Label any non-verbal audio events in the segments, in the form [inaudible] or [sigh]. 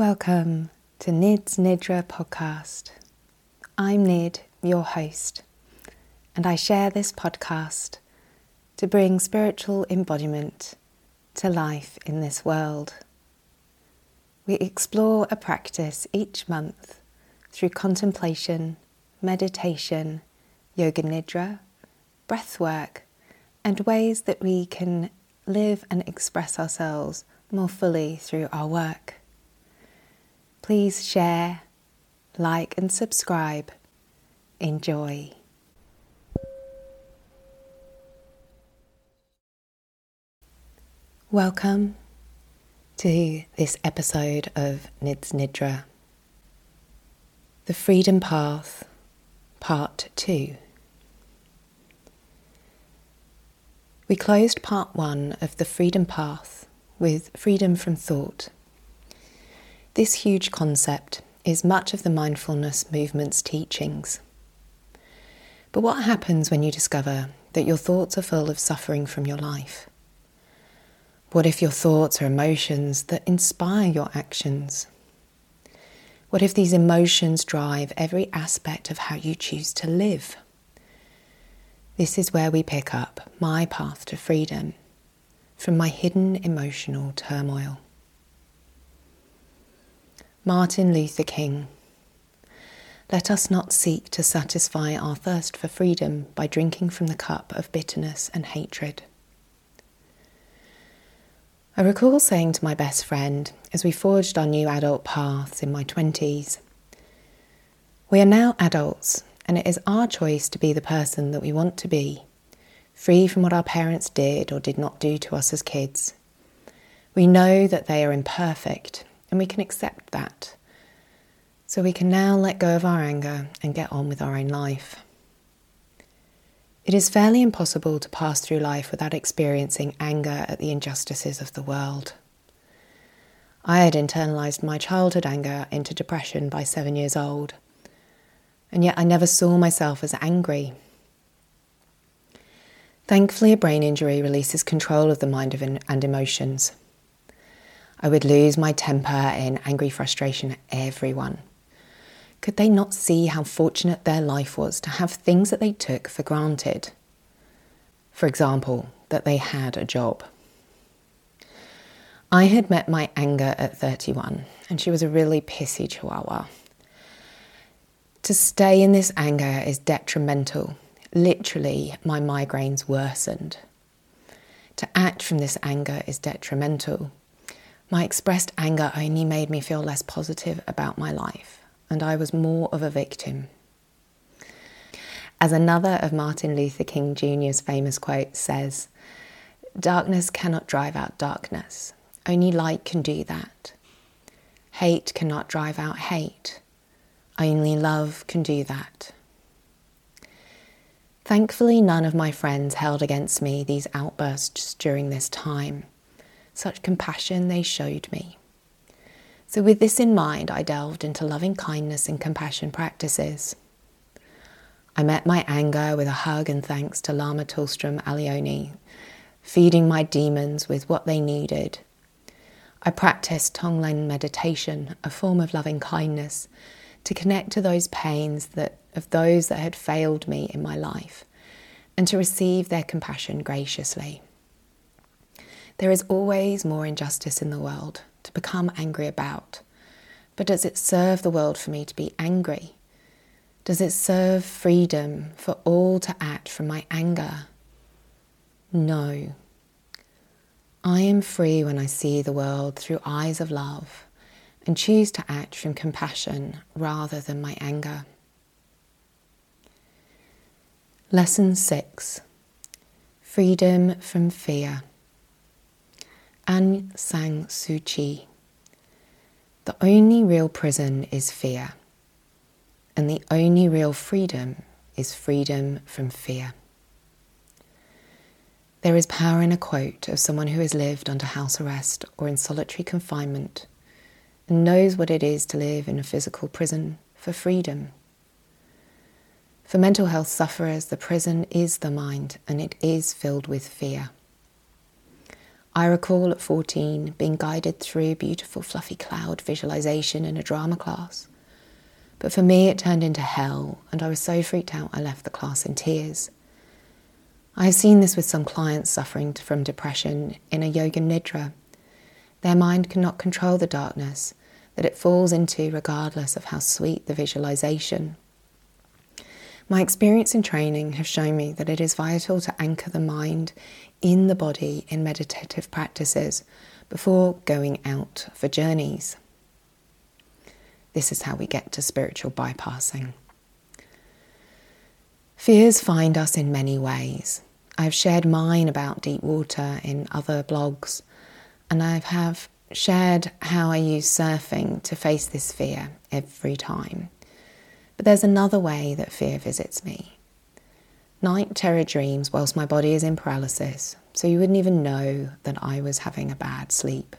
Welcome to Nid's Nidra podcast. I'm Nid, your host, and I share this podcast to bring spiritual embodiment to life in this world. We explore a practice each month through contemplation, meditation, yoga nidra, breath work, and ways that we can live and express ourselves more fully through our work. Please share, like, and subscribe. Enjoy. Welcome to this episode of Nid's Nidra. The Freedom Path, Part 2. We closed Part 1 of the Freedom Path with freedom from thought. This huge concept is much of the mindfulness movement's teachings. But what happens when you discover that your thoughts are full of suffering from your life? What if your thoughts are emotions that inspire your actions? What if these emotions drive every aspect of how you choose to live? This is where we pick up my path to freedom from my hidden emotional turmoil. Martin Luther King. Let us not seek to satisfy our thirst for freedom by drinking from the cup of bitterness and hatred. I recall saying to my best friend as we forged our new adult paths in my 20s, We are now adults, and it is our choice to be the person that we want to be, free from what our parents did or did not do to us as kids. We know that they are imperfect and we can accept that. So we can now let go of our anger and get on with our own life. It is fairly impossible to pass through life without experiencing anger at the injustices of the world. I had internalized my childhood anger into depression by seven years old, and yet I never saw myself as angry. Thankfully, a brain injury releases control of the mind and emotions. I would lose my temper in angry frustration at everyone. Could they not see how fortunate their life was to have things that they took for granted? For example, that they had a job. I had met my anger at 31, and she was a really pissy chihuahua. To stay in this anger is detrimental. Literally, my migraines worsened. To act from this anger is detrimental. My expressed anger only made me feel less positive about my life, and I was more of a victim. As another of Martin Luther King Jr.'s famous quotes says, Darkness cannot drive out darkness, only light can do that. Hate cannot drive out hate, only love can do that. Thankfully, none of my friends held against me these outbursts during this time such compassion they showed me. So, with this in mind, I delved into loving kindness and compassion practices. I met my anger with a hug and thanks to Lama Tsultrim Allione, feeding my demons with what they needed. I practiced Tonglen meditation, a form of loving kindness, to connect to those pains that of those that had failed me in my life, and to receive their compassion graciously. There is always more injustice in the world to become angry about. But does it serve the world for me to be angry? Does it serve freedom for all to act from my anger? No. I am free when I see the world through eyes of love and choose to act from compassion rather than my anger. Lesson 6 Freedom from Fear. Aung San Suu Kyi. The only real prison is fear, and the only real freedom is freedom from fear. There is power in a quote of someone who has lived under house arrest or in solitary confinement and knows what it is to live in a physical prison for freedom. For mental health sufferers, the prison is the mind and it is filled with fear. I recall at 14 being guided through a beautiful fluffy cloud visualization in a drama class. But for me, it turned into hell, and I was so freaked out I left the class in tears. I have seen this with some clients suffering from depression in a yoga nidra. Their mind cannot control the darkness that it falls into, regardless of how sweet the visualization. My experience in training has shown me that it is vital to anchor the mind in the body in meditative practices before going out for journeys. This is how we get to spiritual bypassing. Fears find us in many ways. I've shared mine about deep water in other blogs, and I have shared how I use surfing to face this fear every time. But there's another way that fear visits me. Night terror dreams whilst my body is in paralysis, so you wouldn't even know that I was having a bad sleep.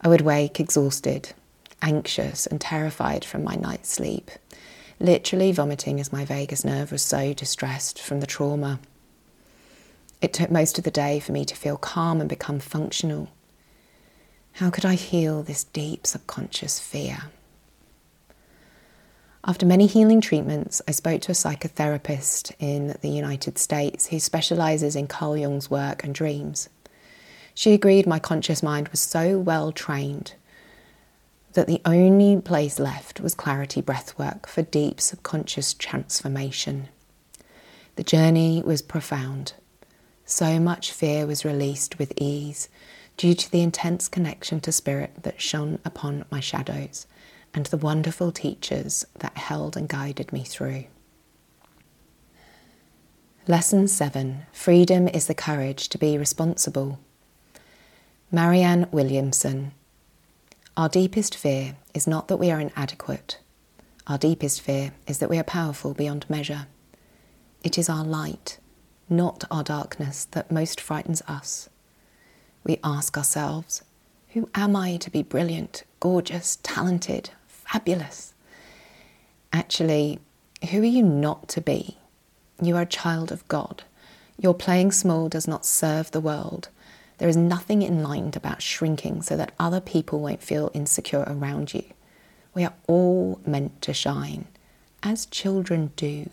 I would wake exhausted, anxious, and terrified from my night's sleep, literally vomiting as my vagus nerve was so distressed from the trauma. It took most of the day for me to feel calm and become functional. How could I heal this deep subconscious fear? After many healing treatments, I spoke to a psychotherapist in the United States who specializes in Carl Jung's work and dreams. She agreed my conscious mind was so well trained that the only place left was clarity breathwork for deep subconscious transformation. The journey was profound. So much fear was released with ease due to the intense connection to spirit that shone upon my shadows and the wonderful teachers that held and guided me through. Lesson 7 Freedom is the courage to be responsible. Marianne Williamson. Our deepest fear is not that we are inadequate. Our deepest fear is that we are powerful beyond measure. It is our light, not our darkness, that most frightens us. We ask ourselves, Who am I to be brilliant, gorgeous, talented, fabulous. Actually, who are you not to be? You are a child of God. Your playing small does not serve the world. There is nothing enlightened about shrinking so that other people won't feel insecure around you. We are all meant to shine, as children do.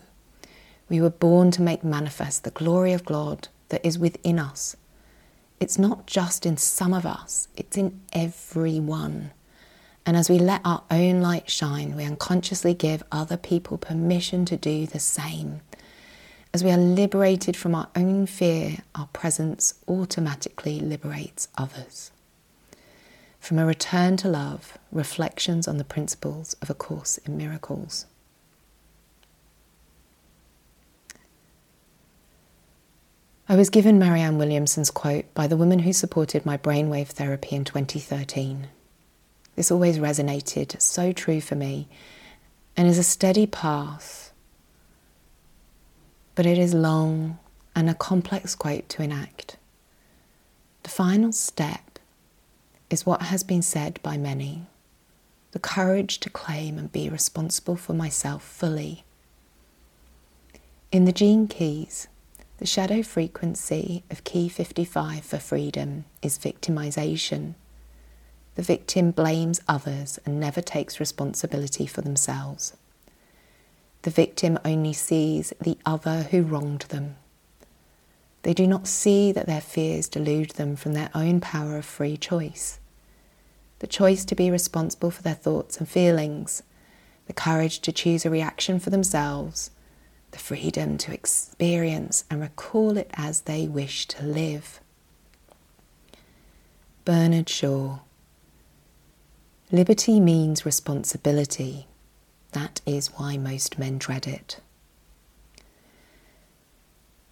We were born to make manifest the glory of God that is within us. It's not just in some of us, it's in everyone. And as we let our own light shine, we unconsciously give other people permission to do the same. As we are liberated from our own fear, our presence automatically liberates others. From a return to love, reflections on the principles of A Course in Miracles. I was given Marianne Williamson's quote by the woman who supported my brainwave therapy in 2013. This always resonated so true for me and is a steady path, but it is long and a complex quote to enact. The final step is what has been said by many the courage to claim and be responsible for myself fully. In the gene keys, the shadow frequency of key 55 for freedom is victimization. The victim blames others and never takes responsibility for themselves. The victim only sees the other who wronged them. They do not see that their fears delude them from their own power of free choice. The choice to be responsible for their thoughts and feelings, the courage to choose a reaction for themselves, the freedom to experience and recall it as they wish to live. Bernard Shaw Liberty means responsibility. That is why most men dread it.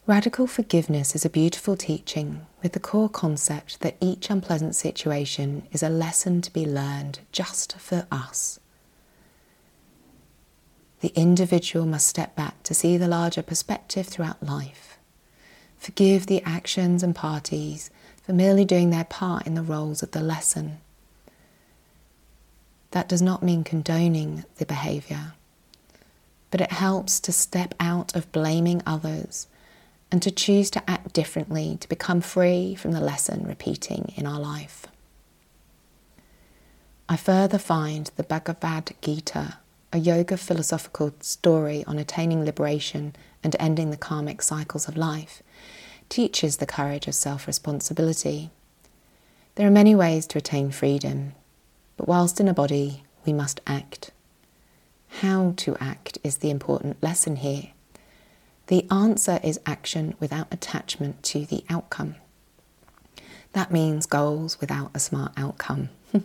Radical forgiveness is a beautiful teaching with the core concept that each unpleasant situation is a lesson to be learned just for us. The individual must step back to see the larger perspective throughout life. Forgive the actions and parties for merely doing their part in the roles of the lesson. That does not mean condoning the behaviour, but it helps to step out of blaming others and to choose to act differently to become free from the lesson repeating in our life. I further find the Bhagavad Gita, a yoga philosophical story on attaining liberation and ending the karmic cycles of life, teaches the courage of self responsibility. There are many ways to attain freedom, but whilst in a body, we must act. How to act is the important lesson here. The answer is action without attachment to the outcome. That means goals without a smart outcome. [laughs]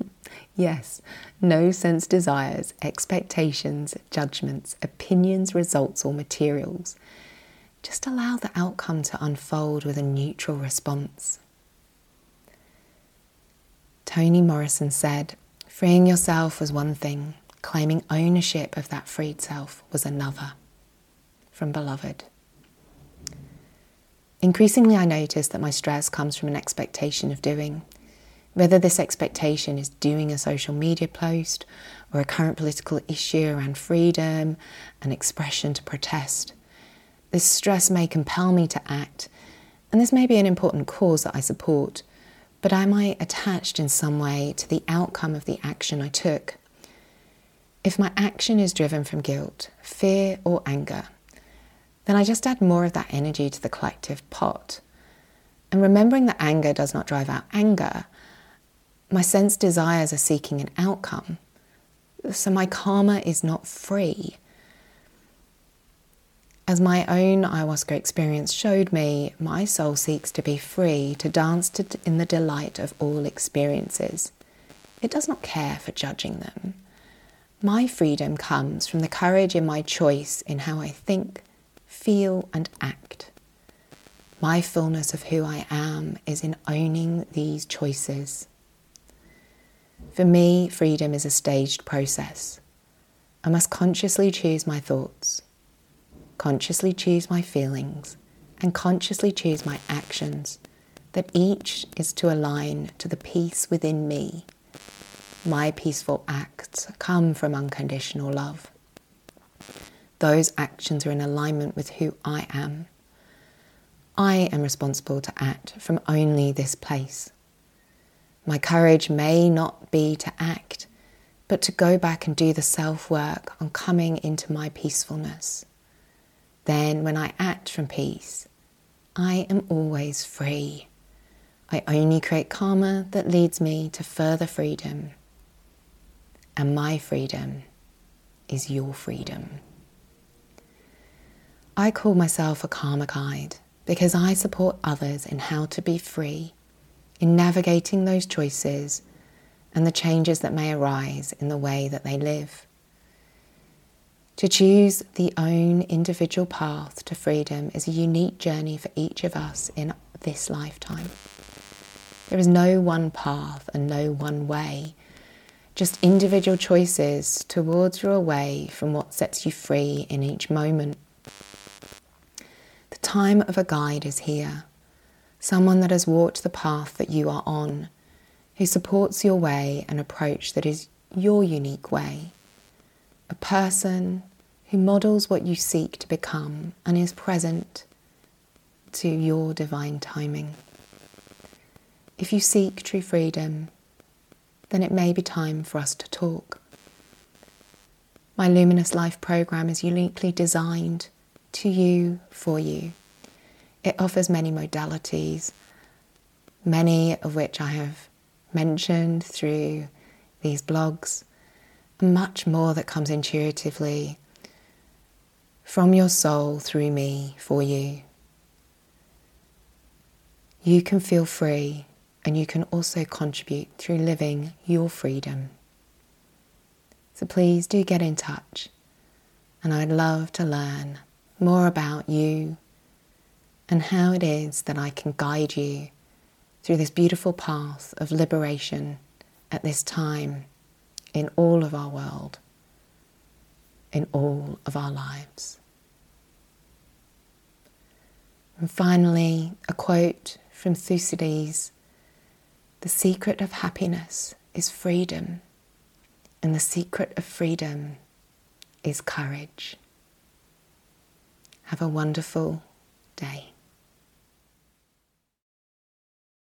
yes, no sense desires, expectations, judgments, opinions, results, or materials. Just allow the outcome to unfold with a neutral response. Toni Morrison said, Freeing yourself was one thing, claiming ownership of that freed self was another. From Beloved. Increasingly, I notice that my stress comes from an expectation of doing. Whether this expectation is doing a social media post or a current political issue around freedom and expression to protest, this stress may compel me to act, and this may be an important cause that I support, but am I attached in some way to the outcome of the action I took? If my action is driven from guilt, fear, or anger, then I just add more of that energy to the collective pot. And remembering that anger does not drive out anger, my sense desires are seeking an outcome. So my karma is not free. As my own ayahuasca experience showed me, my soul seeks to be free to dance to, in the delight of all experiences. It does not care for judging them. My freedom comes from the courage in my choice in how I think, feel, and act. My fullness of who I am is in owning these choices. For me, freedom is a staged process. I must consciously choose my thoughts, consciously choose my feelings, and consciously choose my actions, that each is to align to the peace within me. My peaceful acts come from unconditional love those actions are in alignment with who I am. I am responsible to act from only this place. My courage may not be to act, but to go back and do the self work on coming into my peacefulness. Then, when I act from peace, I am always free. I only create karma that leads me to further freedom. And my freedom is your freedom. I call myself a karma guide because I support others in how to be free, in navigating those choices and the changes that may arise in the way that they live. To choose the own individual path to freedom is a unique journey for each of us in this lifetime. There is no one path and no one way, just individual choices towards or away from what sets you free in each moment. The time of a guide is here, someone that has walked the path that you are on, who supports your way and approach that is your unique way, a person who models what you seek to become and is present to your divine timing. If you seek true freedom, then it may be time for us to talk. My Luminous Life program is uniquely designed to you for you. It offers many modalities, many of which I have mentioned through these blogs, much more that comes intuitively from your soul through me for you. You can feel free and you can also contribute through living your freedom. So please do get in touch, and I'd love to learn more about you and how it is that I can guide you through this beautiful path of liberation at this time in all of our world, in all of our lives. And finally, a quote from Thucydides The secret of happiness is freedom, and the secret of freedom is courage. Have a wonderful day.